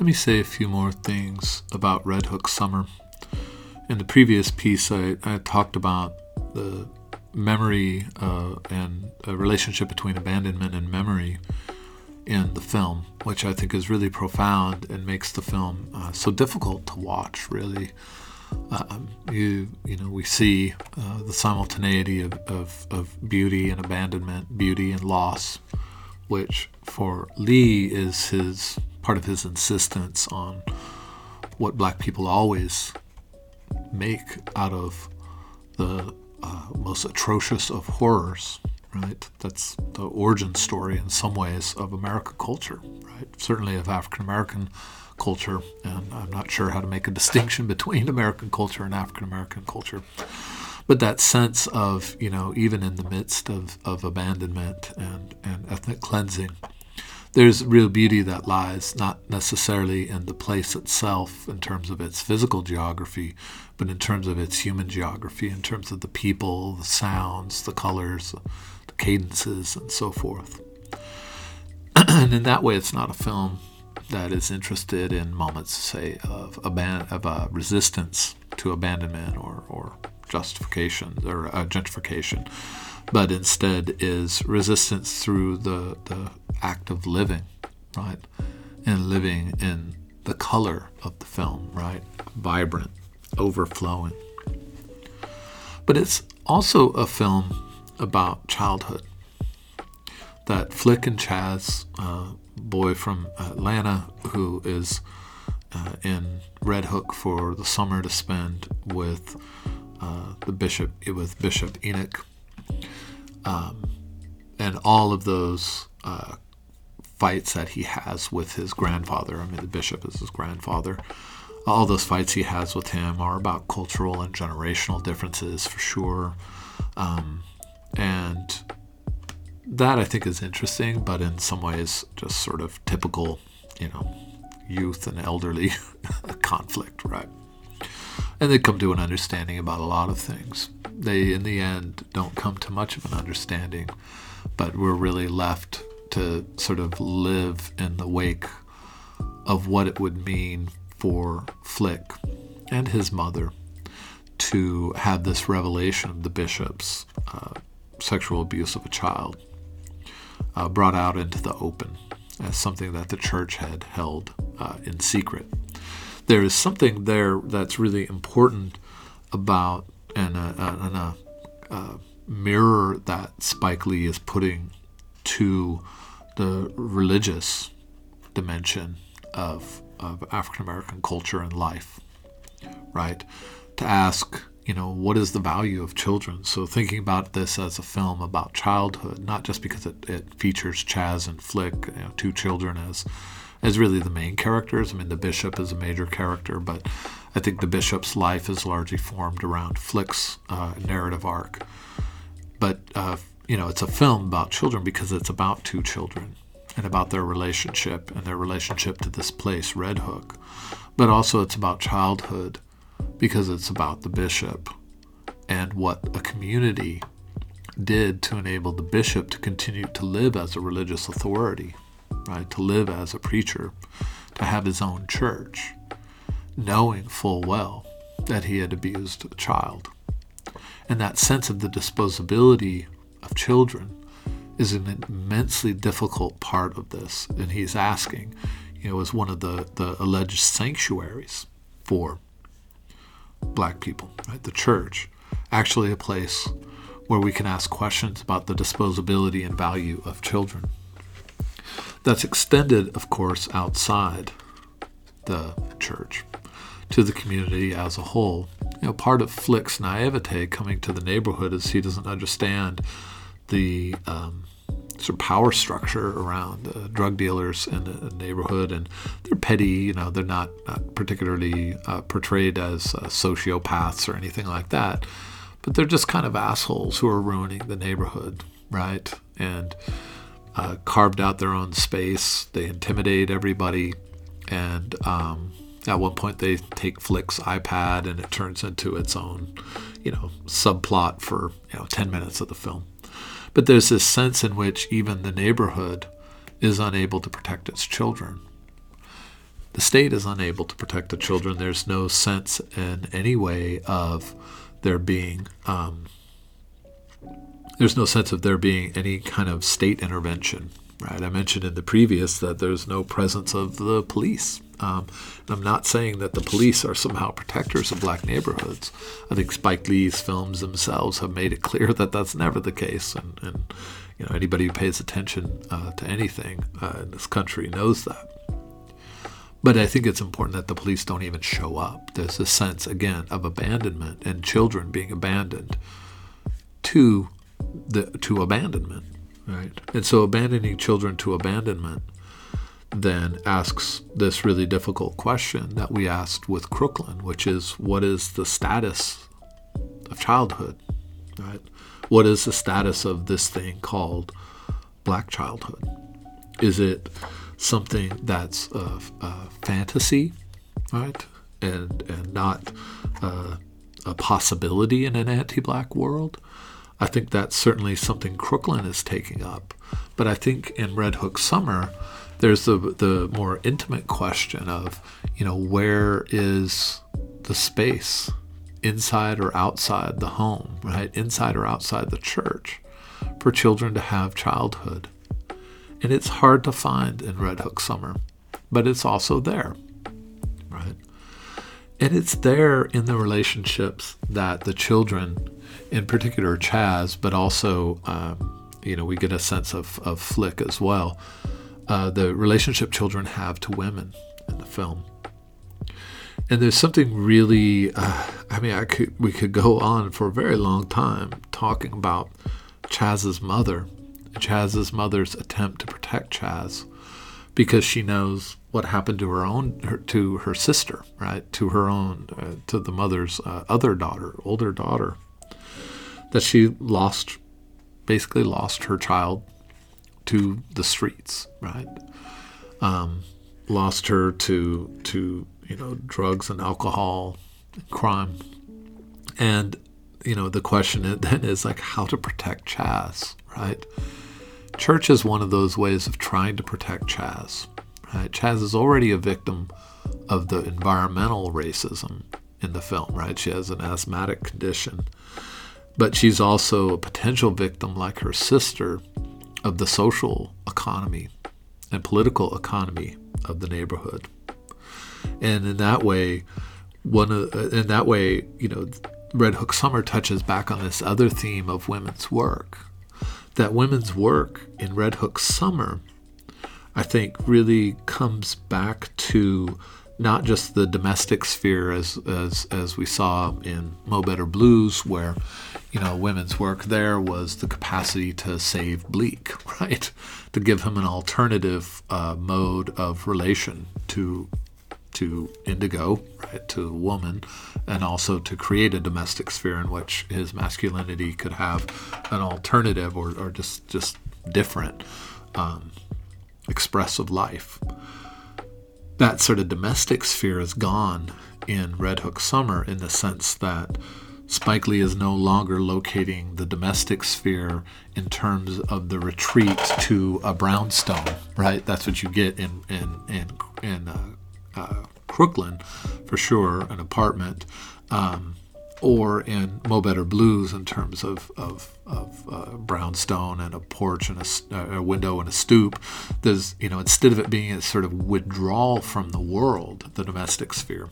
Let me say a few more things about Red Hook Summer. In the previous piece, I, I talked about the memory uh, and a relationship between abandonment and memory in the film, which I think is really profound and makes the film uh, so difficult to watch. Really, uh, you you know we see uh, the simultaneity of, of, of beauty and abandonment, beauty and loss, which for Lee is his part of his insistence on what black people always make out of the uh, most atrocious of horrors, right? That's the origin story in some ways of American culture, right? Certainly of African American culture, and I'm not sure how to make a distinction between American culture and African American culture. But that sense of, you know, even in the midst of, of abandonment and, and ethnic cleansing, there's real beauty that lies not necessarily in the place itself in terms of its physical geography, but in terms of its human geography, in terms of the people, the sounds, the colors, the cadences, and so forth. and in that way, it's not a film that is interested in moments, say, of, aban- of uh, resistance to abandonment or, or justification or uh, gentrification, but instead is resistance through the, the act of living, right? And living in the color of the film, right? Vibrant, overflowing. But it's also a film about childhood. That Flick and Chaz, uh, boy from Atlanta who is uh, in Red Hook for the summer to spend with uh, the bishop, with Bishop Enoch, um, and all of those uh, fights that he has with his grandfather. I mean, the bishop is his grandfather. All those fights he has with him are about cultural and generational differences for sure. Um, and that I think is interesting, but in some ways just sort of typical, you know, youth and elderly conflict, right? And they come to an understanding about a lot of things. They, in the end, don't come to much of an understanding, but we're really left to sort of live in the wake of what it would mean for Flick and his mother to have this revelation of the bishop's uh, sexual abuse of a child uh, brought out into the open as something that the church had held uh, in secret. There is something there that's really important about and a, and a, a mirror that Spike Lee is putting to the religious dimension of, of African American culture and life, right? To ask, you know, what is the value of children? So thinking about this as a film about childhood, not just because it, it features Chaz and Flick, you know, two children as as really the main characters. I mean, the bishop is a major character, but I think the bishop's life is largely formed around Flick's uh, narrative arc. But uh, you know, it's a film about children because it's about two children and about their relationship and their relationship to this place, Red Hook. But also it's about childhood because it's about the bishop and what a community did to enable the bishop to continue to live as a religious authority, right? To live as a preacher, to have his own church, knowing full well that he had abused a child. And that sense of the disposability of children is an immensely difficult part of this. And he's asking, you know, as one of the, the alleged sanctuaries for black people, right? The church, actually a place where we can ask questions about the disposability and value of children. That's extended, of course, outside the church to the community as a whole. You know, part of Flick's naivete coming to the neighborhood is he doesn't understand the um, sort of power structure around uh, drug dealers in the neighborhood, and they're petty. You know, they're not, not particularly uh, portrayed as uh, sociopaths or anything like that, but they're just kind of assholes who are ruining the neighborhood, right? And uh, carved out their own space. They intimidate everybody, and um, at one point they take Flick's iPad, and it turns into its own, you know, subplot for you know 10 minutes of the film. But there's this sense in which even the neighborhood is unable to protect its children. the state is unable to protect the children. There's no sense in any way of there being um, there's no sense of there being any kind of state intervention. Right? I mentioned in the previous that there's no presence of the police. Um, I'm not saying that the police are somehow protectors of black neighborhoods. I think Spike Lee's films themselves have made it clear that that's never the case, and, and you know anybody who pays attention uh, to anything uh, in this country knows that. But I think it's important that the police don't even show up. There's a sense, again, of abandonment and children being abandoned to the to abandonment, right? And so abandoning children to abandonment then asks this really difficult question that we asked with Crooklyn, which is what is the status of childhood, right? What is the status of this thing called black childhood? Is it something that's a, a fantasy, right, and and not uh, a possibility in an anti-black world. I think that's certainly something Crooklyn is taking up. But I think in Red Hook Summer, there's the the more intimate question of, you know, where is the space inside or outside the home, right? Inside or outside the church for children to have childhood and it's hard to find in Red Hook Summer, but it's also there, right? And it's there in the relationships that the children, in particular Chaz, but also, um, you know, we get a sense of, of Flick as well, uh, the relationship children have to women in the film. And there's something really, uh, I mean, I could we could go on for a very long time talking about Chaz's mother Chaz's mother's attempt to protect Chaz because she knows what happened to her own her, to her sister, right? To her own uh, to the mother's uh, other daughter, older daughter, that she lost basically lost her child to the streets, right? Um, lost her to to you know drugs and alcohol, crime, and you know the question then is like how to protect Chaz, right? Church is one of those ways of trying to protect Chaz. Right? Chaz is already a victim of the environmental racism in the film, right? She has an asthmatic condition. But she's also a potential victim, like her sister, of the social economy and political economy of the neighborhood. And in that way, one of, in that way, you know, Red Hook Summer touches back on this other theme of women's work, that women's work in Red Hook Summer, I think, really comes back to not just the domestic sphere as as as we saw in Mo Better Blues, where you know women's work there was the capacity to save Bleek, right, to give him an alternative uh, mode of relation to to indigo, right, to a woman, and also to create a domestic sphere in which his masculinity could have an alternative or, or just just different um, expressive life. That sort of domestic sphere is gone in Red Hook Summer in the sense that Spike Lee is no longer locating the domestic sphere in terms of the retreat to a brownstone, right? That's what you get in in in in uh, uh, Crooklyn, for sure, an apartment, um, or in Mo Better Blues in terms of, of, of uh, brownstone and a porch and a, uh, a, window and a stoop. There's, you know, instead of it being a sort of withdrawal from the world, the domestic sphere,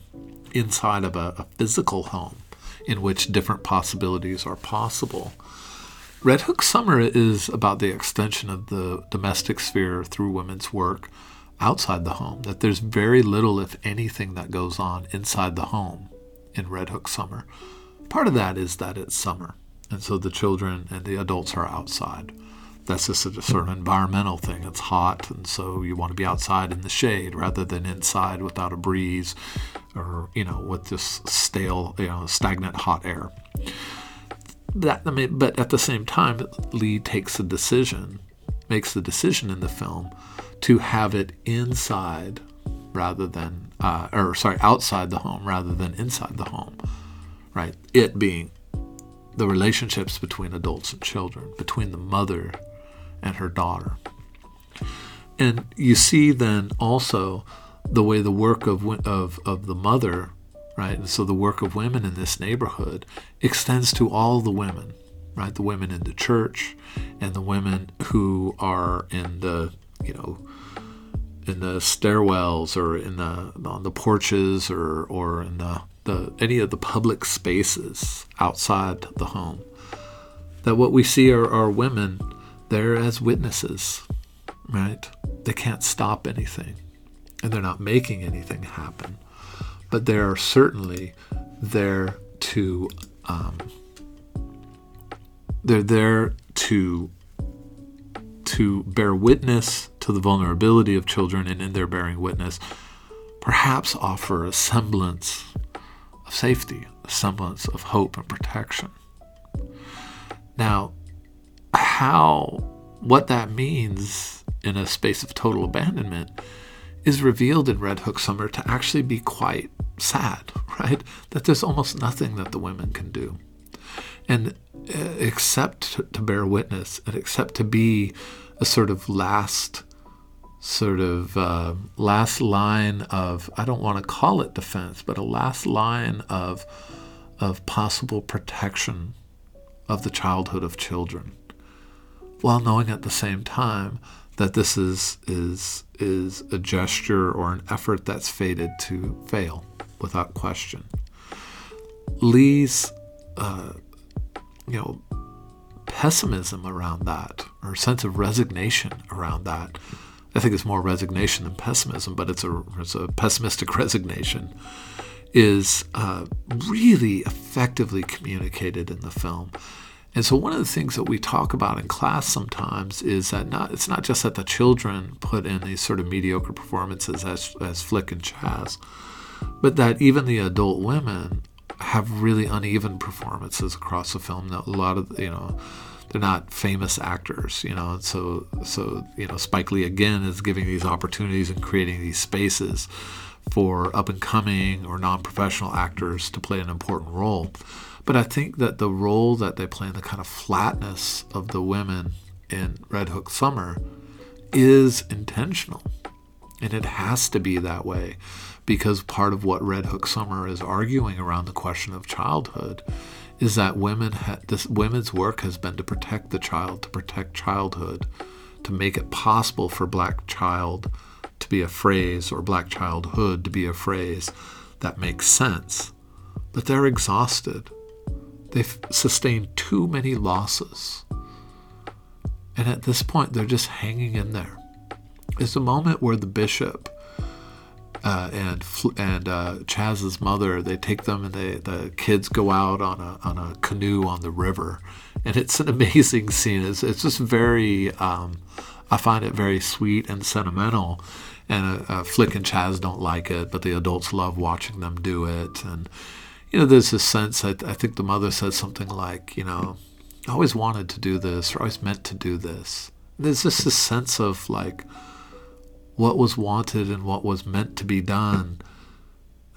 inside of a, a physical home in which different possibilities are possible. Red Hook Summer is about the extension of the domestic sphere through women's work outside the home, that there's very little, if anything, that goes on inside the home in Red Hook Summer. Part of that is that it's summer, and so the children and the adults are outside. That's just a sort of environmental thing. It's hot, and so you want to be outside in the shade rather than inside without a breeze or, you know, with this stale, you know, stagnant hot air. That, I mean, but at the same time, Lee takes a decision, makes the decision in the film to have it inside rather than, uh, or sorry, outside the home rather than inside the home, right? It being the relationships between adults and children, between the mother and her daughter. And you see then also the way the work of of of the mother, right? And so the work of women in this neighborhood extends to all the women, right? The women in the church and the women who are in the, you know, in the stairwells or in the on the porches or or in the, the any of the public spaces outside the home. That what we see are, are women there as witnesses, right? They can't stop anything and they're not making anything happen, but they are certainly there to um, they're there to to bear witness to the vulnerability of children, and in their bearing witness, perhaps offer a semblance of safety, a semblance of hope and protection. Now, how what that means in a space of total abandonment is revealed in Red Hook Summer to actually be quite sad, right? That there's almost nothing that the women can do. And uh, except to bear witness and except to be a sort of last sort of uh, last line of I don't want to call it defense, but a last line of of possible protection of the childhood of children, while knowing at the same time that this is is is a gesture or an effort that's fated to fail without question. Lee's, uh, you know, pessimism around that, or sense of resignation around that. I think it's more resignation than pessimism, but it's a, it's a pessimistic resignation. Is uh, really effectively communicated in the film. And so one of the things that we talk about in class sometimes is that not it's not just that the children put in these sort of mediocre performances as as Flick and Chaz, but that even the adult women have really uneven performances across the film. That A lot of you know they're not famous actors, you know. And So so you know Spike Lee again is giving these opportunities and creating these spaces for up and coming or non-professional actors to play an important role. But I think that the role that they play in the kind of flatness of the women in Red Hook Summer is intentional. And it has to be that way because part of what Red Hook Summer is arguing around the question of childhood is that women ha- this women's work has been to protect the child, to protect childhood, to make it possible for black child to be a phrase or black childhood to be a phrase that makes sense. But they're exhausted. They've sustained too many losses. And at this point, they're just hanging in there. It's a moment where the bishop uh, and and uh, Chaz's mother they take them and they the kids go out on a on a canoe on the river, and it's an amazing scene. It's it's just very um, I find it very sweet and sentimental. And uh, uh, Flick and Chaz don't like it, but the adults love watching them do it. And you know, there's this sense, I, I think the mother said something like, you know, I always wanted to do this or always meant to do this. There's just this sense of like what was wanted and what was meant to be done.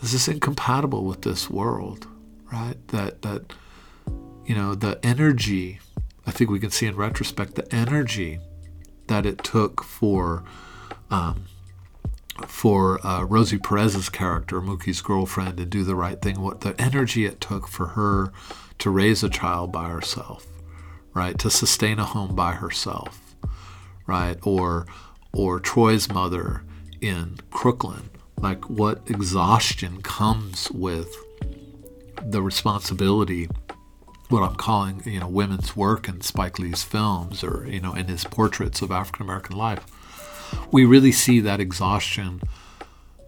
Is this incompatible with this world, right? That, that, you know, the energy, I think we can see in retrospect, the energy that it took for um, for uh, Rosie Perez's character, Mookie's girlfriend, and do the right thing, what the energy it took for her to raise a child by herself, right? To sustain a home by herself, right? Or or Troy's mother in Crooklyn, like what exhaustion comes with the responsibility what I'm calling, you know, women's work in Spike Lee's films or, you know, in his portraits of African American life we really see that exhaustion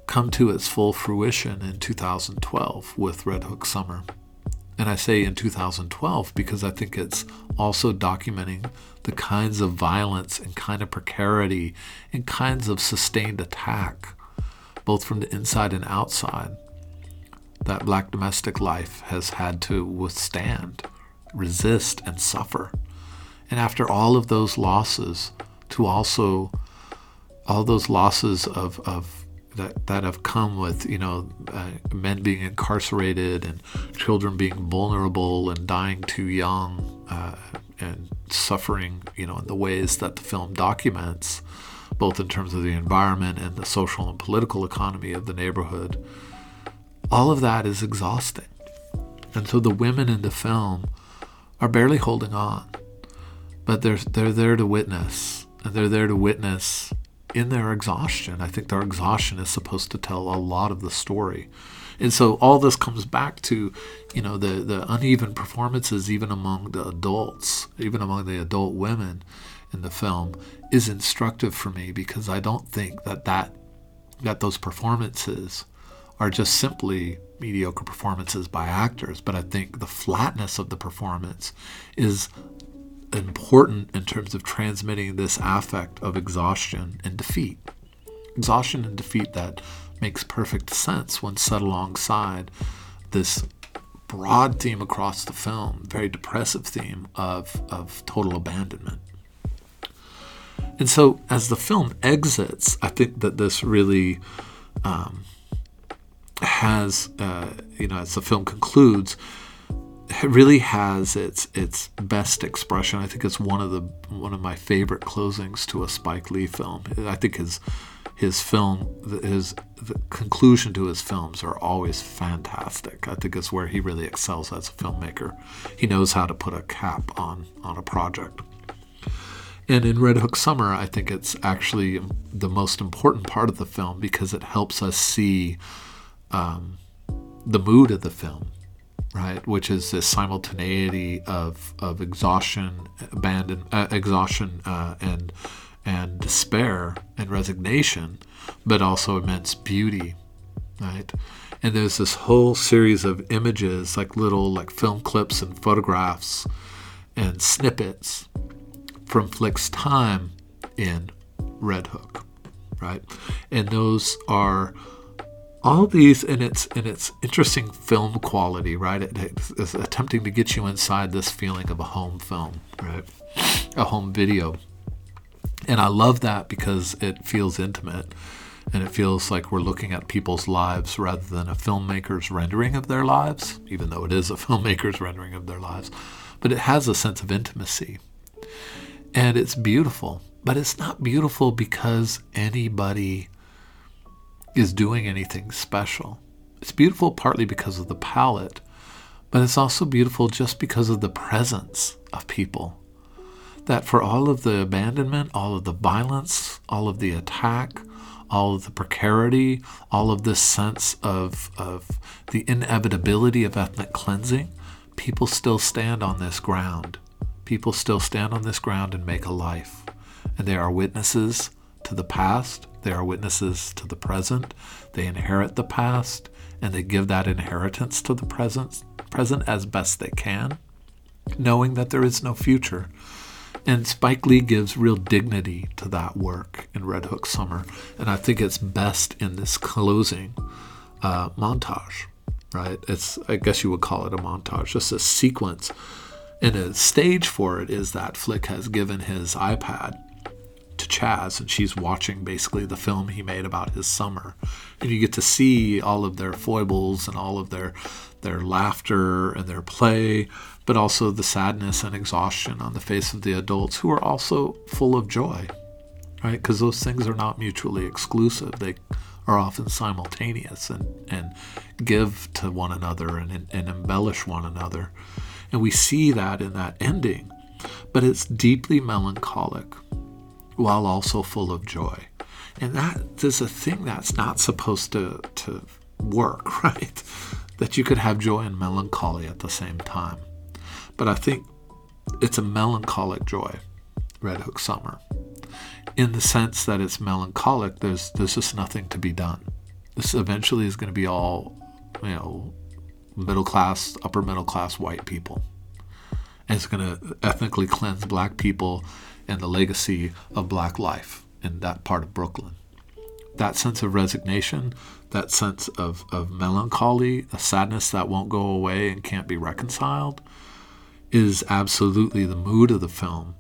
come to its full fruition in 2012 with Red Hook Summer. And I say in 2012 because I think it's also documenting the kinds of violence and kind of precarity and kinds of sustained attack, both from the inside and outside, that black domestic life has had to withstand, resist, and suffer. And after all of those losses, to also all those losses of, of that, that have come with you know uh, men being incarcerated and children being vulnerable and dying too young uh, and suffering you know in the ways that the film documents both in terms of the environment and the social and political economy of the neighborhood, all of that is exhausting. And so the women in the film are barely holding on, but they're, they're there to witness. And they're there to witness in their exhaustion. I think their exhaustion is supposed to tell a lot of the story. And so all this comes back to, you know, the, the uneven performances even among the adults, even among the adult women in the film is instructive for me because I don't think that that, that those performances are just simply mediocre performances by actors, but I think the flatness of the performance is important in terms of transmitting this affect of exhaustion and defeat. Exhaustion and defeat that makes perfect sense when set alongside this broad theme across the film, very depressive theme of, of total abandonment. And so, as the film exits, I think that this really um, has, uh, you know, as the film concludes, it really has its its best expression. I think it's one of the one of my favorite closings to a Spike Lee film. I think his his film his the conclusion to his films are always fantastic. I think it's where he really excels as a filmmaker. He knows how to put a cap on on a project. And in Red Hook Summer, I think it's actually the most important part of the film because it helps us see um, the mood of the film right? Which is this simultaneity of, of exhaustion, abandon, uh, exhaustion, uh, and and despair and resignation, but also immense beauty, right? And there's this whole series of images, like little like film clips and photographs, and snippets from Flick's time in Red Hook, right? And those are all these in its in its interesting film quality, right? It, it's attempting to get you inside this feeling of a home film, right? A home video. And I love that because it feels intimate and it feels like we're looking at people's lives rather than a filmmaker's rendering of their lives, even though it is a filmmaker's rendering of their lives. But it has a sense of intimacy. And it's beautiful. But it's not beautiful because anybody is doing anything special. It's beautiful partly because of the palette, but it's also beautiful just because of the presence of people. That for all of the abandonment, all of the violence, all of the attack, all of the precarity, all of this sense of, of the inevitability of ethnic cleansing, people still stand on this ground. People still stand on this ground and make a life. And they are witnesses to the past, they are witnesses to the present. They inherit the past and they give that inheritance to the present, present as best they can, knowing that there is no future. And Spike Lee gives real dignity to that work in Red Hook Summer. And I think it's best in this closing uh, montage, right? It's, I guess you would call it a montage, just a sequence. And a stage for it is that Flick has given his iPad Chaz, and she's watching basically the film he made about his summer. And you get to see all of their foibles and all of their their laughter and their play, but also the sadness and exhaustion on the face of the adults who are also full of joy, right? Because those things are not mutually exclusive. They are often simultaneous and, and give to one another and, and embellish one another. And we see that in that ending, but it's deeply melancholic while also full of joy. And that is a thing that's not supposed to, to work, right? That you could have joy and melancholy at the same time. But I think it's a melancholic joy, Red Hook Summer. In the sense that it's melancholic, there's there's just nothing to be done. This eventually is going to be all, you know, middle class, upper middle class white people. And it's going to ethnically cleanse black people and the legacy of black life in that part of Brooklyn. That sense of resignation, that sense of, of melancholy, a sadness that won't go away and can't be reconciled, is absolutely the mood of the film,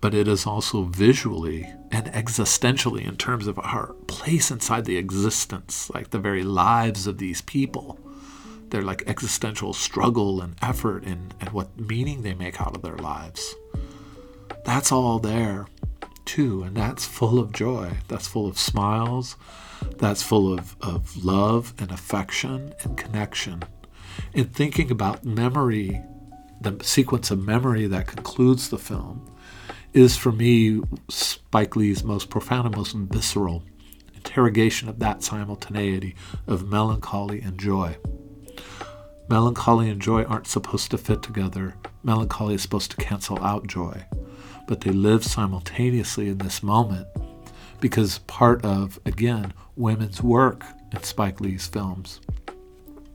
but it is also visually and existentially in terms of our place inside the existence, like the very lives of these people. Their like existential struggle and effort and, and what meaning they make out of their lives. That's all there. too, and that's full of joy. That's full of smiles. That's full of, of love and affection and connection. In thinking about memory, the sequence of memory that concludes the film is for me Spike Lee's most profound and most visceral interrogation of that simultaneity of melancholy and joy. Melancholy and joy aren't supposed to fit together. Melancholy is supposed to cancel out joy. But they live simultaneously in this moment because part of, again, women's work in Spike Lee's films.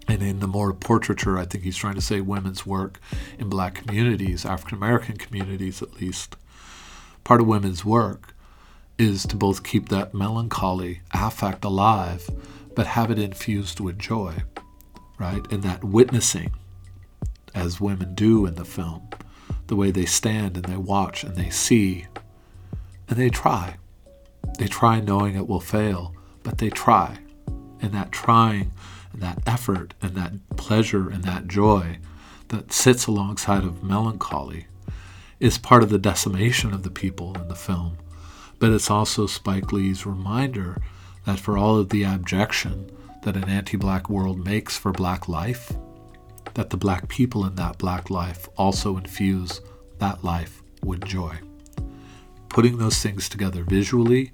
And in the more portraiture, I think he's trying to say women's work in black communities, African American communities at least. Part of women's work is to both keep that melancholy affect alive, but have it infused with joy, right? And that witnessing, as women do in the film, the way they stand and they watch and they see and they try. They try knowing it will fail, but they try. And that trying and that effort and that pleasure and that joy that sits alongside of melancholy is part of the decimation of the people in the film but it's also Spike Lee's reminder that for all of the abjection that an anti black world makes for black life, that the black people in that black life also infuse that life with joy. Putting those things together visually,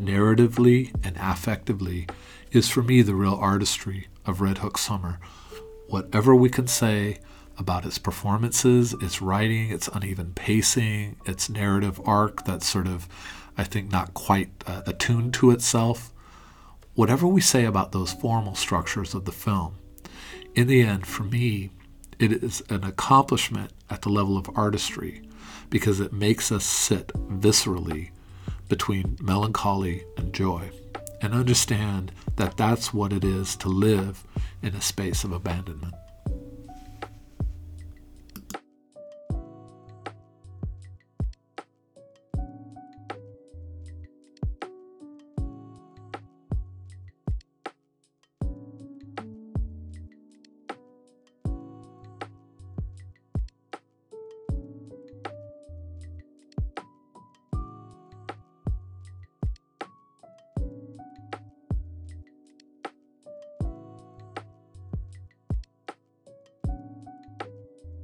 narratively, and affectively is for me the real artistry of Red Hook Summer. Whatever we can say about its performances, its writing, its uneven pacing, its narrative arc that's sort of I think, not quite uh, attuned to itself. Whatever we say about those formal structures of the film, in the end, for me, it is an accomplishment at the level of artistry because it makes us sit viscerally between melancholy and joy and understand that that's what it is to live in a space of abandonment.